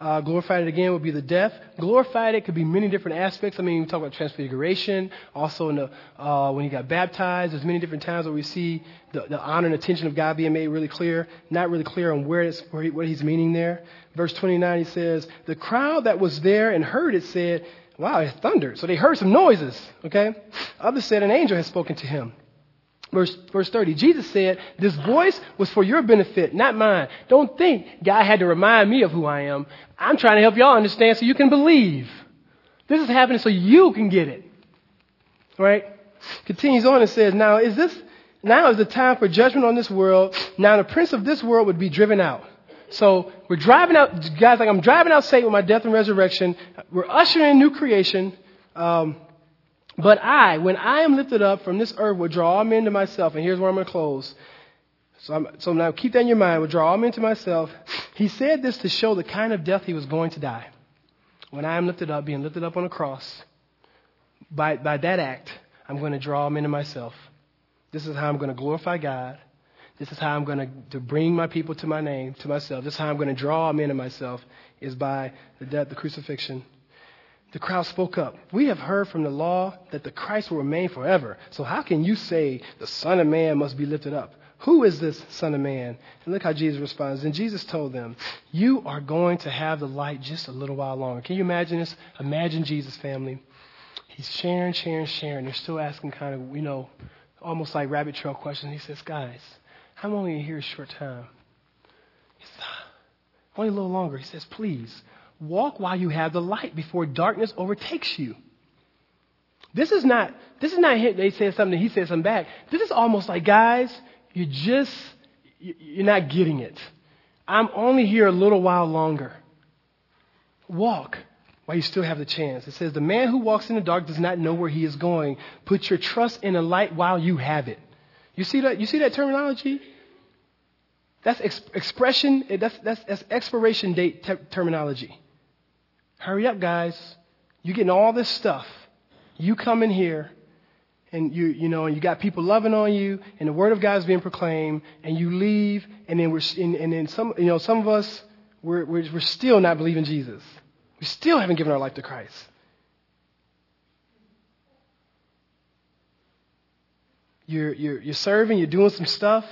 Uh, glorified it again would be the death. Glorified it could be many different aspects. I mean, we talk about transfiguration. Also, in the, uh, when he got baptized, there's many different times where we see the, the honor and attention of God being made really clear. Not really clear on where it's, where he, what he's meaning there. Verse 29, he says, The crowd that was there and heard it said, Wow, it thundered. So they heard some noises, okay? Others said an angel had spoken to him. Verse, verse 30, Jesus said, This voice was for your benefit, not mine. Don't think God had to remind me of who I am. I'm trying to help y'all understand so you can believe. This is happening so you can get it. Right? Continues on and says, Now is this now is the time for judgment on this world. Now the prince of this world would be driven out. So we're driving out, guys, like I'm driving out Satan with my death and resurrection. We're ushering in new creation. Um, but I, when I am lifted up from this earth, will draw all men to myself. And here's where I'm going to close. So, I'm, so now keep that in your mind. Will draw all men to myself. He said this to show the kind of death he was going to die. When I am lifted up, being lifted up on a cross, by, by that act, I'm going to draw men to myself. This is how I'm going to glorify God. This is how I'm going to, to bring my people to my name, to myself. This is how I'm going to draw men to myself, is by the death, the crucifixion, the crowd spoke up. We have heard from the law that the Christ will remain forever. So how can you say the Son of Man must be lifted up? Who is this Son of Man? And look how Jesus responds. And Jesus told them, You are going to have the light just a little while longer. Can you imagine this? Imagine Jesus' family. He's sharing, sharing, sharing. They're still asking kind of, you know, almost like rabbit trail questions. He says, Guys, I'm only here a short time. He says, ah, Only a little longer. He says, Please, Walk while you have the light before darkness overtakes you. This is not, this is not him. They said something, he said something back. This is almost like, guys, you just, you're not getting it. I'm only here a little while longer. Walk while you still have the chance. It says, the man who walks in the dark does not know where he is going. Put your trust in the light while you have it. You see that, you see that terminology? That's ex- expression, that's, that's, that's expiration date te- terminology. Hurry up, guys. You're getting all this stuff. You come in here and you, you know, and you got people loving on you, and the word of God is being proclaimed, and you leave, and then we're, and, and then some, you know, some of us, we're, we're, we're still not believing Jesus. We still haven't given our life to Christ. You're, you're, you're serving, you're doing some stuff,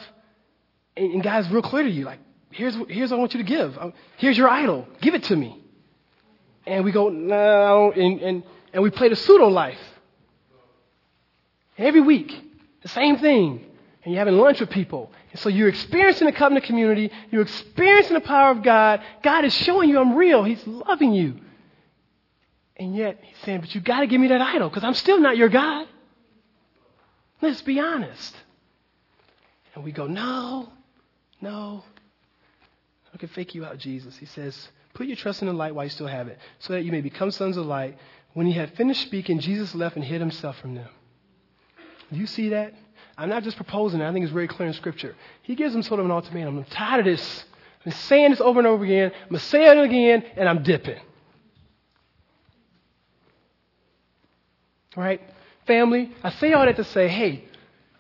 and, and God's real clear to you, like, here's, here's what I want you to give. Uh, here's your idol. Give it to me and we go, no, and, and, and we play the pseudo life. Every week, the same thing. And you're having lunch with people. And so you're experiencing the covenant community. You're experiencing the power of God. God is showing you I'm real. He's loving you. And yet, He's saying, but you got to give me that idol because I'm still not your God. Let's be honest. And we go, no, no. I can fake you out, Jesus. He says, Put your trust in the light while you still have it, so that you may become sons of light. When he had finished speaking, Jesus left and hid himself from them. Do you see that? I'm not just proposing. I think it's very clear in Scripture. He gives them sort of an ultimatum. I'm tired of this. I've been saying this over and over again. I'm going to say it again, and I'm dipping. Right? Family, I say all that to say, hey,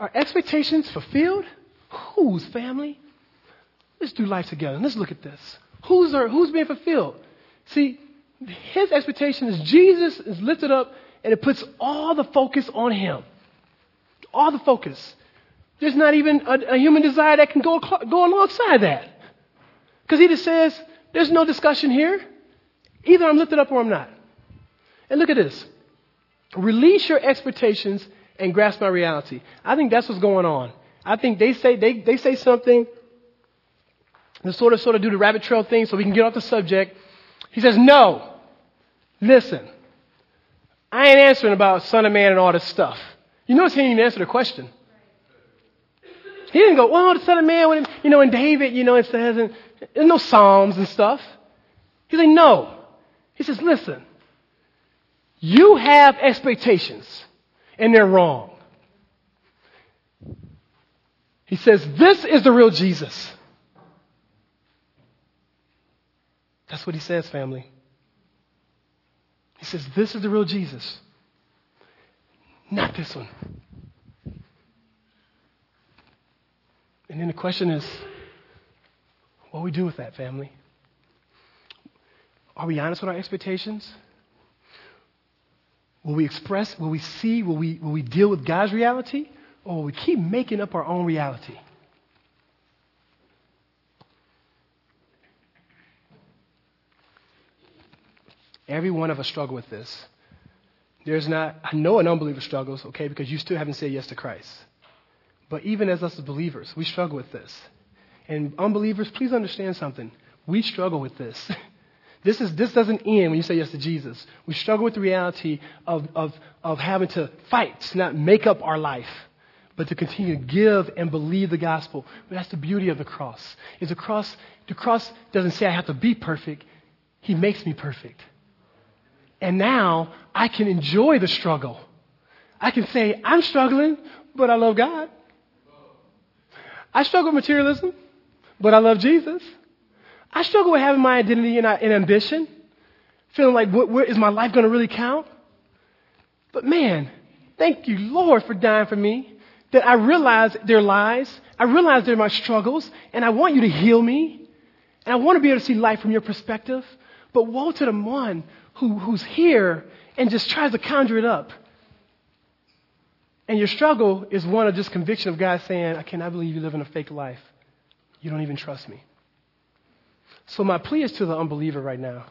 are expectations fulfilled? Whose family? Let's do life together. Let's look at this. Who's, are, who's being fulfilled? See, his expectation is Jesus is lifted up and it puts all the focus on him. All the focus. There's not even a, a human desire that can go, go alongside that. Because he just says, there's no discussion here. Either I'm lifted up or I'm not. And look at this. Release your expectations and grasp my reality. I think that's what's going on. I think they say, they, they say something and sort of, sort of do the rabbit trail thing so we can get off the subject. He says, no. Listen. I ain't answering about Son of Man and all this stuff. You notice he didn't even answer the question. He didn't go, well, the Son of Man, when, you know, in David, you know, it says, and there's no Psalms and stuff. He's like, no. He says, listen, you have expectations, and they're wrong. He says, this is the real Jesus. That's what he says, family. He says, This is the real Jesus, not this one. And then the question is, what do we do with that, family? Are we honest with our expectations? Will we express, will we see, will we, will we deal with God's reality? Or will we keep making up our own reality? Every one of us struggle with this. There's not, I know an unbeliever struggles, okay, because you still haven't said yes to Christ. But even as us as believers, we struggle with this. And unbelievers, please understand something. We struggle with this. <laughs> This, is, this doesn't end when you say yes to Jesus. We struggle with the reality of, of, of having to fight, to not make up our life, but to continue to give and believe the gospel. But that's the beauty of the cross. Is the cross, the cross doesn't say I have to be perfect. He makes me perfect. And now I can enjoy the struggle. I can say, I'm struggling, but I love God. I struggle with materialism, but I love Jesus. I struggle with having my identity and, ambition, feeling like, what, where, is my life going to really count? But man, thank you, Lord, for dying for me. That I realize they're lies. I realize they're my struggles, and I want you to heal me. And I want to be able to see life from your perspective. But woe to the one who, who's here and just tries to conjure it up. And your struggle is one of just conviction of God saying, I cannot believe you live in a fake life. You don't even trust me. So my plea is to the unbeliever right now.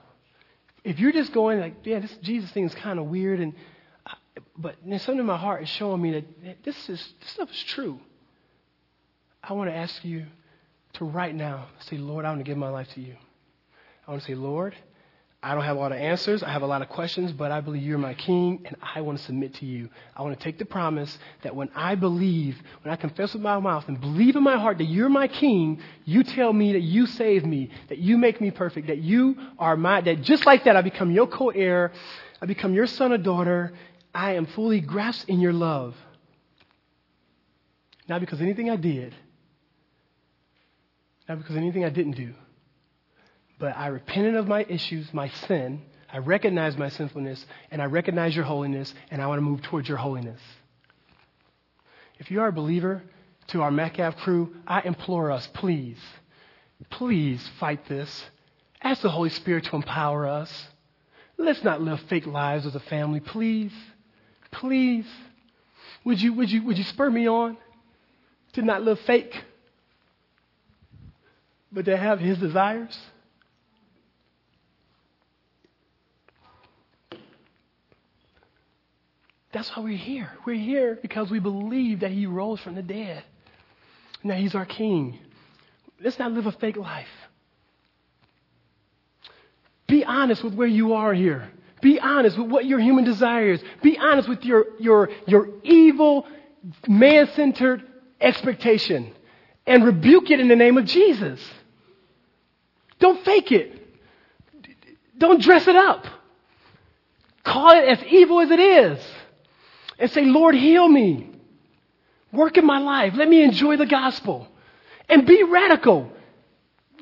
If you're just going like, yeah, this Jesus thing is kind of weird, and I, but something in my heart is showing me that this is this stuff is true. I want to ask you to right now say, Lord, I want to give my life to you. I want to say, Lord, I don't have a lot of answers. I have a lot of questions, but I believe you're my king, and I want to submit to you. I want to take the promise that when I believe, when I confess with my mouth and believe in my heart that you're my king, you tell me that you save me, that you make me perfect, that you are my, that just like that I become your co heir, I become your son or daughter. I am fully grasped in your love. Not because anything I did, not because anything I didn't do but I repented of my issues, my sin. I recognize my sinfulness, and I recognize your holiness, and I want to move towards your holiness. If you are a believer, to our Metcalf crew, I implore us, please, please fight this. Ask the Holy Spirit to empower us. Let's not live fake lives as a family, please. Please. Would you, would you, would you spur me on to not live fake, but to have His desires? That's why we're here. We're here because we believe that He rose from the dead and that He's our King. Let's not live a fake life. Be honest with where you are here. Be honest with what your human desires. Be honest with your, your, your evil, man centered expectation and rebuke it in the name of Jesus. Don't fake it. Don't dress it up. Call it as evil as it is and say, Lord, heal me. Work in my life. Let me enjoy the gospel. And be radical.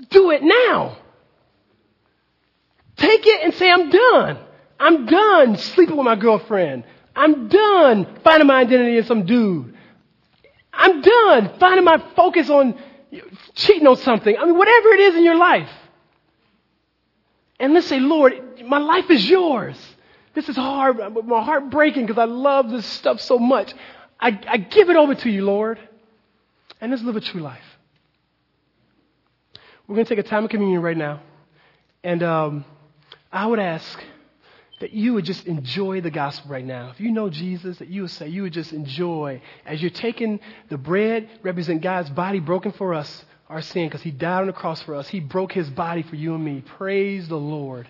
Do it now. Take it and say, I'm done. I'm done sleeping with my girlfriend. I'm done finding my identity in some dude. I'm done finding my focus on cheating on something. I mean, whatever it is in your life. And let's say, Lord, my life is yours. This is hard. My heart breaking because I love this stuff so much. I, I give it over to you, Lord. And let's live a true life. We're going to take a time of communion right now. And um, I would ask that you would just enjoy the gospel right now. If you know Jesus, that you would say, you would just enjoy. As you're taking the bread, represent God's body broken for us, our sin, because he died on the cross for us. He broke his body for you and me. Praise the Lord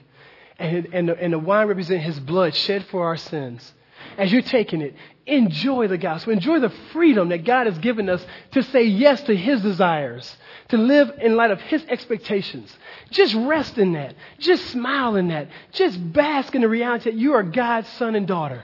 and, and, the, and the wine represents his blood shed for our sins. As you're taking it, enjoy the gospel. Enjoy the freedom that God has given us to say yes to his desires, to live in light of his expectations. Just rest in that. Just smile in that. Just bask in the reality that you are God's son and daughter.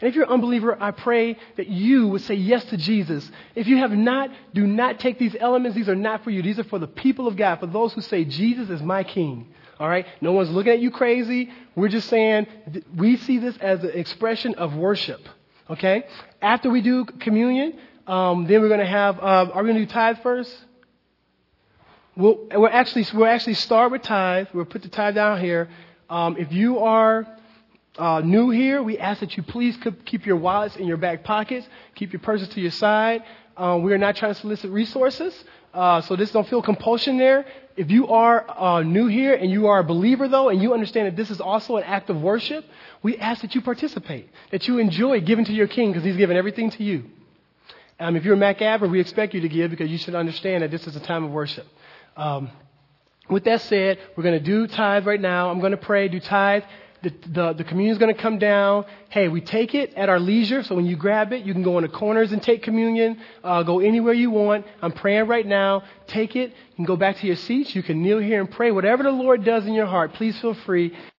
And if you're an unbeliever, I pray that you would say yes to Jesus. If you have not, do not take these elements. These are not for you. These are for the people of God, for those who say, Jesus is my king. All right? No one's looking at you crazy. We're just saying we see this as an expression of worship. Okay? After we do communion, um, then we're going to have, uh, are we going to do tithe first? We'll, we'll, actually, we'll actually start with tithe. We'll put the tithe down here. Um, if you are uh, new here, we ask that you please keep your wallets in your back pockets, keep your purses to your side. Um, we are not trying to solicit resources, uh, so this don't feel compulsion there. If you are uh, new here and you are a believer though, and you understand that this is also an act of worship, we ask that you participate, that you enjoy giving to your King because He's given everything to you. Um, if you're a Macabre, we expect you to give because you should understand that this is a time of worship. Um, with that said, we're going to do tithe right now. I'm going to pray, do tithe. The, the, the communion is going to come down. Hey, we take it at our leisure. So when you grab it, you can go in the corners and take communion. Uh, go anywhere you want. I'm praying right now. Take it. You can go back to your seats. You can kneel here and pray. Whatever the Lord does in your heart, please feel free.